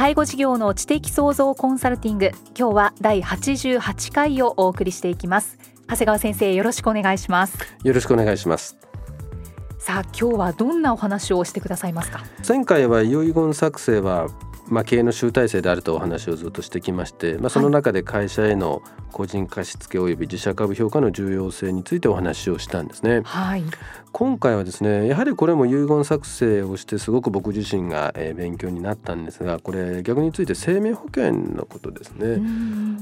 介護事業の知的創造コンサルティング。今日は第88回をお送りしていきます。長谷川先生よろしくお願いします。よろしくお願いします。さあ今日はどんなお話をしてくださいますか？前回は遺言作成はまあ、経営の集大成であるとお話をずっとしてきまして、まあ、その中で会社への個人貸付及び自社株評価の重要性についてお話をしたんですね。はい、今回はですねやはりこれも遺言作成をしてすごく僕自身が勉強になったんですがこれ逆について生命保険のことですね。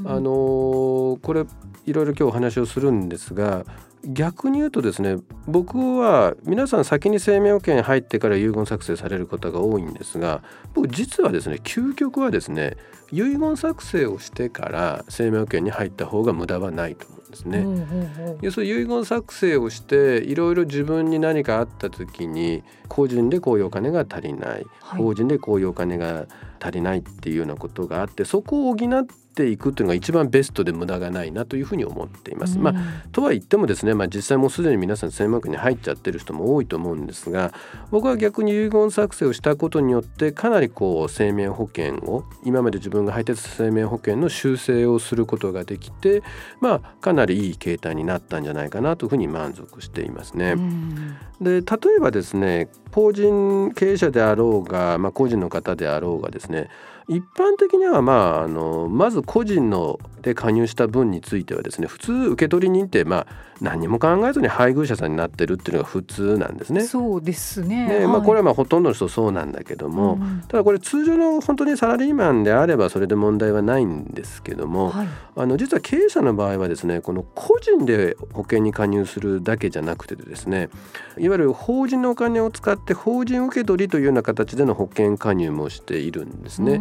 あのこれいろいろ今日お話をするんですが逆に言うとですね僕は皆さん先に生命保険入ってから遺言作成される方が多いんですが僕実はですね究極はですね遺言作成をしてから生命保険に入った方が無駄はないと思うんですね。要するに遺言作成をしていろいろ自分に何かあった時に個人でこういうお金が足りない、はい、法人でこういうお金が足りないっていうようなことがあってそこを補っていくっていうのが一番ベストで無駄がないなというふうに思っています。うん、まあ、とは言ってもですね、まあ、実際もうすでに皆さん専門学に入っちゃってる人も多いと思うんですが僕は逆に遺言作成をしたことによってかなりこう生命保険を今まで自分が入ってた生命保険の修正をすることができて、まあ、かなりいい形態になったんじゃないかなというふうに満足していますね。うん、で例えばですね法人経営者であろうが、まあ、個人の方であろうがですね一般的にはまああのまず個人ので加入した分についてはですね普通受取人ってまあ何も考えずに配偶者さんになってるっていうのが普通なんですね。そうですね。ねまあこれはまあほとんどの人そうなんだけども、うん、ただこれ通常の本当にサラリーマンであればそれで問題はないんですけども、はい、あの実は経営者の場合はですねこの個人で保険に加入するだけじゃなくてですねいわゆる法人のお金を使って法人受け取りというような形での保険加入もしているんですね。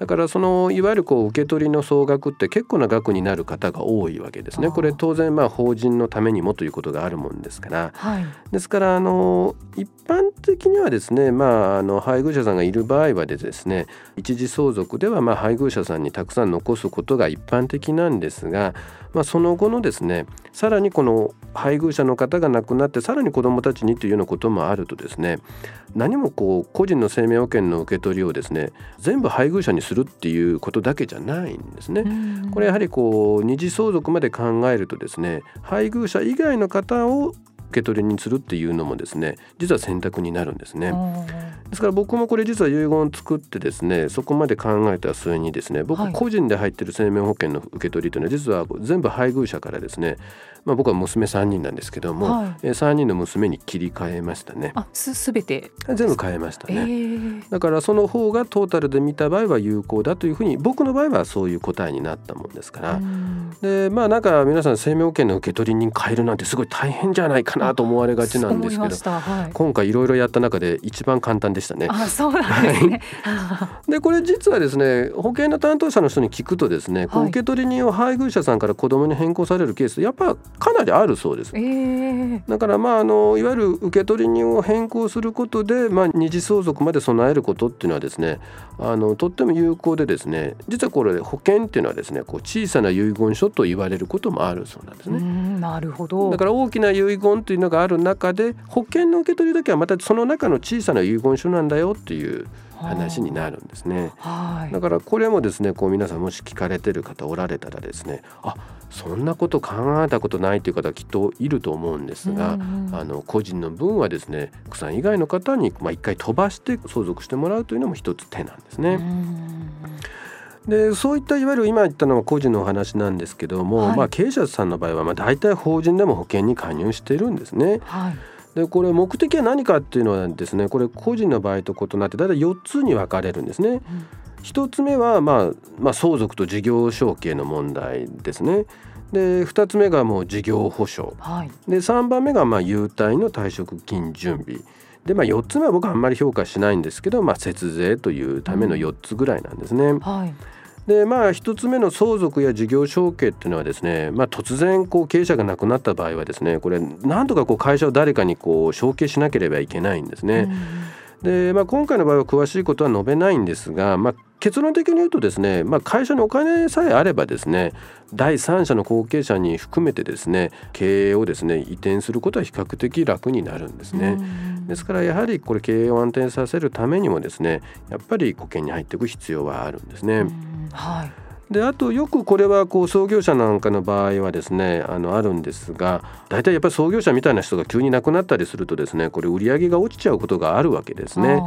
うん、だからそのいわゆるこう受け取りの総額って結構な額になる方が多いわけですね。これ当然まあ法人のためにもということがあるもんですから、はい、ですからあの一般的にはですね、まあ、あの配偶者さんがいる場合はでですね一時相続ではまあ配偶者さんにたくさん残すことが一般的なんですが、まあ、その後のですねさらにこの配偶者の方が亡くなってさらに子どもたちにというようなこともあるとですね何もこう個人の生命保険の受け取りをですね全部配偶者にするっていうことだけじゃないんですね。これやはりこう二次相続まで考えるとですね配偶者以外の方を受け取りにするっていうのもですね実は選択になるんですね。ですから僕もこれ実は遺言を作ってですねそこまで考えた末にですね僕個人で入ってる生命保険の受け取りというのは実は全部配偶者からですねまあ、僕は娘3人なんですけども、はい、え3人の娘に切り替えましたね。あす全て。全部変えましたね、えー、だからその方がトータルで見た場合は有効だというふうに僕の場合はそういう答えになったもんですから、でまあなんか皆さん生命保険の受取人変えるなんてすごい大変じゃないかなと思われがちなんですけど、はい、今回いろいろやった中で一番簡単でしたね。あそうなんですね、はい、でこれ実はですね保険の担当者の人に聞くとですね、こう受取人を配偶者さんから子供に変更されるケースやっぱかなりあるそうです、えー、だからまああのいわゆる受取人を変更することで、まあ、二次相続まで備えることっていうのはですねあのとっても有効でですね実はこれ保険っていうのはですねこう小さな遺言書と言われることもあるそうなんですね。なるほど。だから大きな遺言というのがある中で保険の受け取りだけはまたその中の小さな遺言書なんだよっていう話になるんですね。はい、だからこれもですねこう皆さんもし聞かれてる方おられたらですねあそんなこと考えたことないという方はきっといると思うんですが、うんうん、あの個人の分はですね奥さん以外の方にまあ一回飛ばして相続してもらうというのも一つ手なんですね。でそういったいわゆる今言ったのは個人のお話なんですけども、はい、まあ、経営者さんの場合はまあ大体法人でも保険に加入しているんですね。はいでこれ目的は何かっていうのはですねこれ個人の場合と異なって大体4つに分かれるんですね。うん1つ目は、まあ、まあ相続と事業承継の問題ですね。で2つ目がもう事業保障、はい、で3番目がまあ優待の退職金準備で、まあ、4つ目は僕はあんまり評価しないんですけど、まあ、節税というための4つぐらいなんですね。うんはいでまあ一つ目の相続や事業承継っていうのはですね、まあ、突然こう経営者が亡くなった場合はですねこれなんとかこう会社を誰かにこう承継しなければいけないんですね。うん、でまあ、今回の場合は詳しいことは述べないんですが、まあ、結論的に言うとですね、まあ、会社にお金さえあればですね第三者の後継者に含めてですね経営をですね移転することは比較的楽になるんですね。ですからやはりこれ経営を安定させるためにもですねやっぱり保険に入っていく必要はあるんですね。はいであとよくこれはこう創業者なんかの場合はですねあのあるんですが大体やっぱり創業者みたいな人が急に亡くなったりするとですねこれ売り上げが落ちちゃうことがあるわけですね。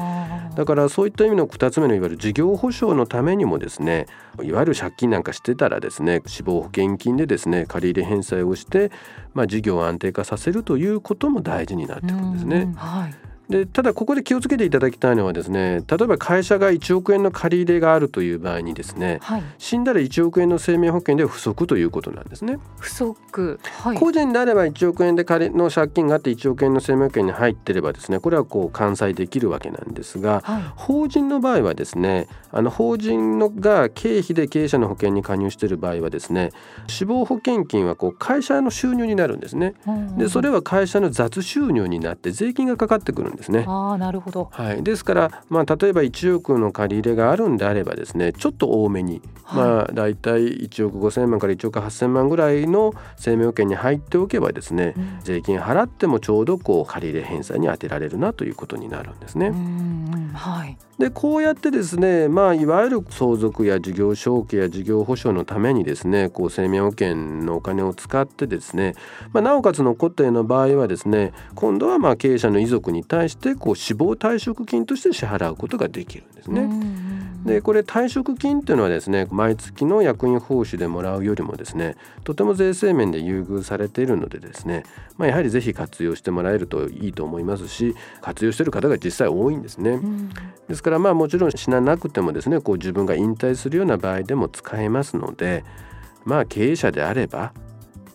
だからそういった意味の2つ目のいわゆる事業保障のためにもですねいわゆる借金なんかしてたらですね死亡保険金でですね借入返済をして、まあ、事業を安定化させるということも大事になってくるんですね。はいでただここで気をつけていただきたいのはですね例えば会社が1億円の借り入れがあるという場合にですね、はい、死んだら1億円の生命保険では不足ということなんですね。不足、はい、個人であれば1億円で借りの借金があって1億円の生命保険に入ってればですねこれはこう完済できるわけなんですが、はい、法人の場合はですねあの法人のが経費で経営者の保険に加入している場合はですね死亡保険金はこう会社の収入になるんですね。でそれは会社の雑収入になって税金がかかってくるんですね。あなるほど、はい、ですから、まあ、例えば1億の借り入れがあるんであればですねちょっと多めに、はい、まあ大体1億5,000万から1億8,000万ぐらいの生命保険に入っておけばですね、うん、税金払ってもちょうどこう借り入れ返済に充てられるなということになるんですね。はい、でこうやってですね、まあ、いわゆる相続や事業承継や事業保障のためにですねこう生命保険のお金を使ってですね、まあ、なおかつ残ったような場合はですね今度はまあ経営者の遺族に対してこう死亡退職金として支払うことができるんですね。でこれ退職金っていうのはですね毎月の役員報酬でもらうよりもですねとても税制面で優遇されているのでですね、まあ、やはりぜひ活用してもらえるといいと思いますし活用している方が実際多いんですね。ですからまあもちろん死ななくてもですねこう自分が引退するような場合でも使えますのでまあ経営者であれば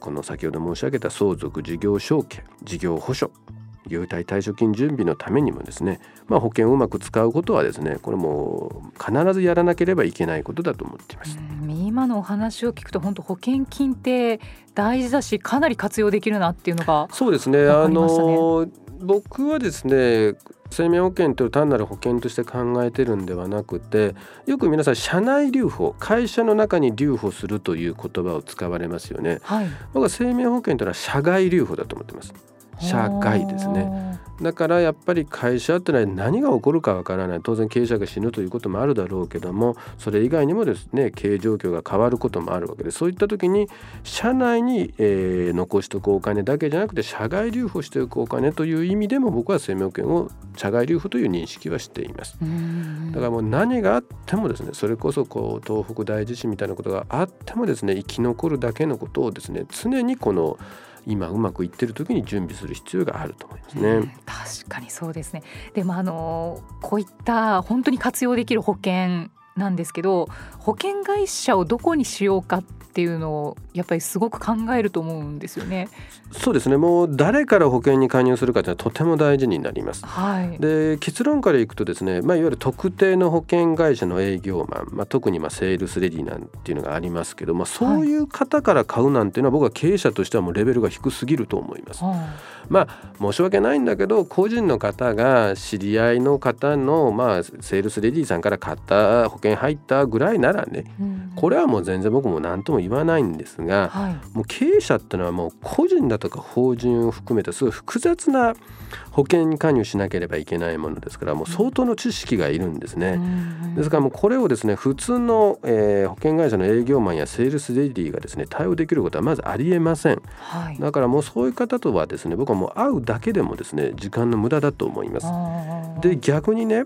この先ほど申し上げた相続事業承継事業保障優待退職金準備のためにもですね、まあ、保険をうまく使うことはですねこれも必ずやらなければいけないことだと思っています。今のお話を聞くと本当保険金って大事だしかなり活用できるなっていうのが、そうですね。あの僕はですね生命保険という単なる保険として考えてるんではなくてよく皆さん社内留保会社の中に留保するという言葉を使われますよね、はい、僕は生命保険というのは社外留保だと思ってます社会ですね。だからやっぱり会社ってのは何が起こるかわからない。当然経営者が死ぬということもあるだろうけどもそれ以外にもですね経営状況が変わることもあるわけでそういった時に社内に、えー、残しておくお金だけじゃなくて社外留保しておくお金という意味でも僕は生命保険を社外留保という認識はしています。だからもう何があってもですねそれこそこう東北大地震みたいなことがあってもですね生き残るだけのことをですね常にこの今うまくいってる時に準備する必要があると思いますね。うん、確かにそうですね。でもあのこういった本当に活用できる保険なんですけど保険会社をどこにしようかっていうのをやっぱりすごく考えると思うんですよね。そうですねもう誰から保険に加入するかというのはとても大事になります。はい、で結論からいくとですね、まあ、いわゆる特定の保険会社の営業マン、まあ、特にまあセールスレディなんていうのがありますけど、まあ、そういう方から買うなんていうのは僕は経営者としてはもうレベルが低すぎると思います。はい、まあ申し訳ないんだけど個人の方が知り合いの方の、まあ、セールスレディさんから買った保険入ったぐらいならね、うん、これはもう全然僕も何とも言わないんですが、はい、もう経営者っていうのはもう個人だとか法人を含めてすごい複雑な保険に加入しなければいけないものですからもう相当の知識がいるんですね。ですからもうこれをですね普通の、えー、保険会社の営業マンやセールスレディがですね対応できることはまずありえません、はい、だからもうそういう方とはですね僕はもう会うだけでもですね時間の無駄だと思います。で逆にね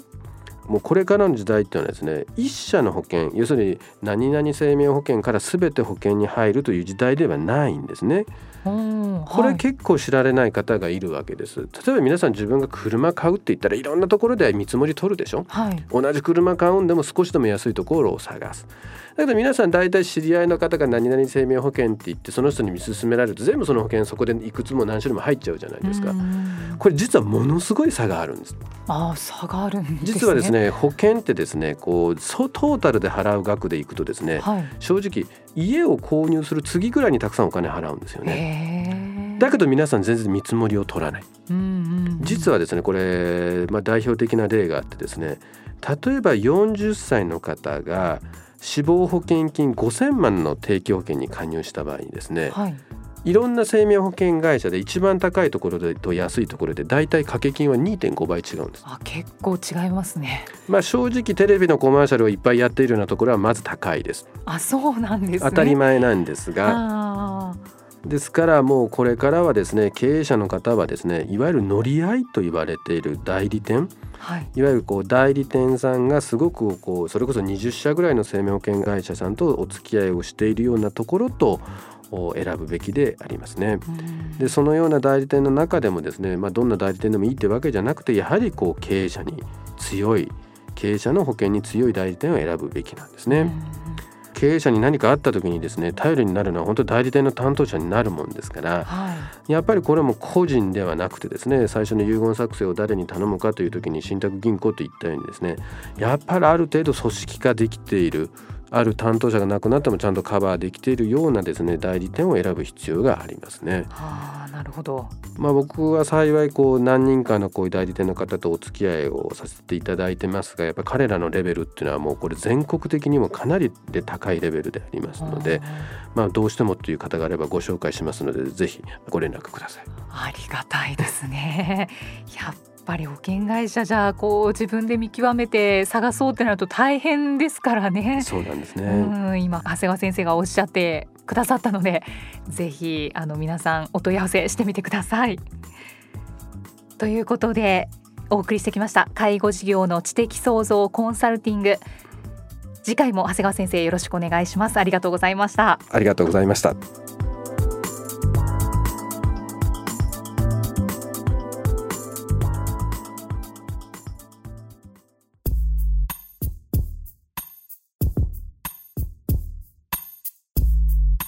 もうこれからの時代っていうのはですね一社の保険要するに何々生命保険から全て保険に入るという時代ではないんですね。これ結構知られない方がいるわけです。例えば皆さん自分が車買うって言ったらいろんなところで見積もり取るでしょ、はい、同じ車買うんでも少しでも安いところを探す。だけど皆さん大体知り合いの方が何々生命保険って言ってその人に見進められると全部その保険そこでいくつも何種類も入っちゃうじゃないですか。これ実はものすごい差があるんです。あ差があるんです、ね、実はですね保険ってですねこうトータルで払う額でいくとですね、はい、正直家を購入する次ぐらいにたくさんお金払うんですよね。だけど皆さん全然見積もりを取らない。うんうんうん、実はですねこれ、まあ、代表的な例があってですね例えば40歳の方が死亡保険金5000万の定期保険に加入した場合にですね、はい、いろんな生命保険会社で一番高いところでと安いところでだいたい掛け金は2.5倍違うんです。あ結構違いますね。まあ正直テレビのコマーシャルをいっぱいやっているようなところはまず高いです。あそうなんです、ね、当たり前なんですが。ですからもうこれからはですね経営者の方はですねいわゆる乗り合いと言われている代理店。はい、いわゆるこう代理店さんがすごくこうそれこそ20社ぐらいの生命保険会社さんとお付き合いをしているようなところとを選ぶべきでありますね。でそのような代理店の中でもですね、まあ、どんな代理店でもいいってわけじゃなくてやはりこう経営者に強い経営者の保険に強い代理店を選ぶべきなんですね。経営者に何かあった時にですね頼りになるのは本当代理店の担当者になるもんですから、はい、やっぱりこれも個人ではなくてですね最初の遺言作成を誰に頼むかという時に信託銀行と言ったようにですねやっぱりある程度組織化できているある担当者が亡くなってもちゃんとカバーできているようなですね代理店を選ぶ必要がありますね。はあ、なるほど。まあ僕は幸いこう何人かのこういう代理店の方とお付き合いをさせていただいてますが、やっぱ彼らのレベルっていうのはもうこれ全国的にもかなりで高いレベルでありますので、まあどうしてもという方があればご紹介しますのでぜひご連絡ください。ありがたいですね。やっぱり保険会社じゃこう自分で見極めて探そうってなると大変ですからね。そうなんですね。うん今長谷川先生がおっしゃってくださったので、ぜひあの皆さんお問い合わせしてみてください。ということでお送りしてきました介護事業の知的創造コンサルティング。次回も長谷川先生よろしくお願いします。ありがとうございました。ありがとうございました。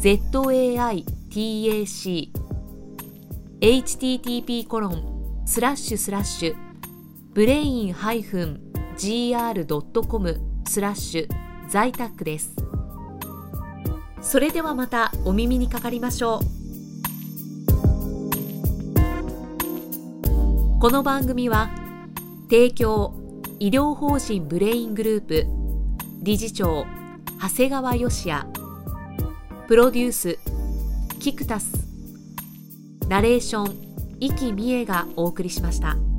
ZAITAC http コロンスラッシュスラッシュブレイン -gr.com スラッシュ在宅です。それではまたお耳にかかりましょう。この番組は提供医療法人ブレイングループ理事長長谷川義也。プロデュースキクタスナレーション生きみえがお送りしました。